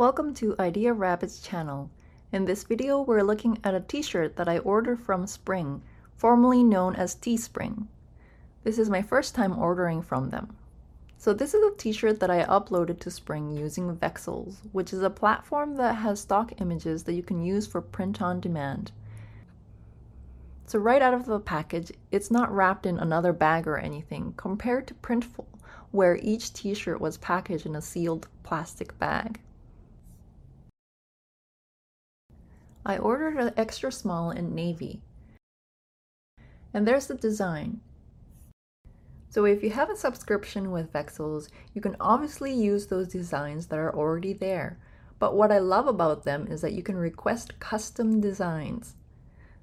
Welcome to Idea Rabbit's channel. In this video, we're looking at a t-shirt that I ordered from Spring, formerly known as Teespring. This is my first time ordering from them. So this is a t-shirt that I uploaded to Spring using Vexels, which is a platform that has stock images that you can use for print on demand. So right out of the package, it's not wrapped in another bag or anything compared to Printful, where each t-shirt was packaged in a sealed plastic bag. I ordered an extra small in navy. And there's the design. So if you have a subscription with Vexels, you can obviously use those designs that are already there. But what I love about them is that you can request custom designs.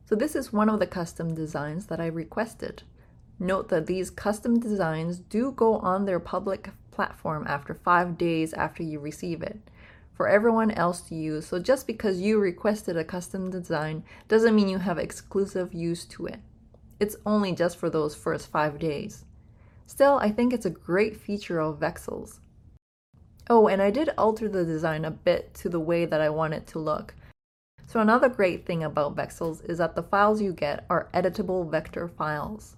So this is one of the custom designs that I requested. Note that these custom designs do go on their public platform after five days after you receive it for everyone else to use. So just because you requested a custom design doesn't mean you have exclusive use to it. It's only just for those first five days. Still, I think it's a great feature of Vexels. Oh, and I did alter the design a bit to the way that I want it to look. So another great thing about Vexels is that the files you get are editable vector files.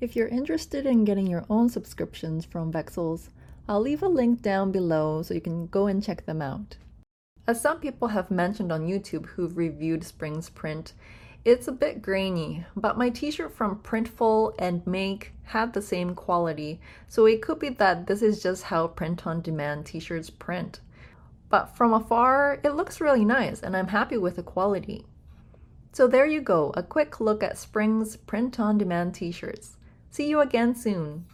If you're interested in getting your own subscriptions from Vexels, I'll leave a link down below so you can go and check them out. As some people have mentioned on YouTube who've reviewed Spring's print, it's a bit grainy, but my t-shirt from Printful and Make had the same quality, so it could be that this is just how print-on-demand t-shirts print. But from afar, it looks really nice and I'm happy with the quality. So there you go, a quick look at Spring's print-on-demand t-shirts. See you again soon!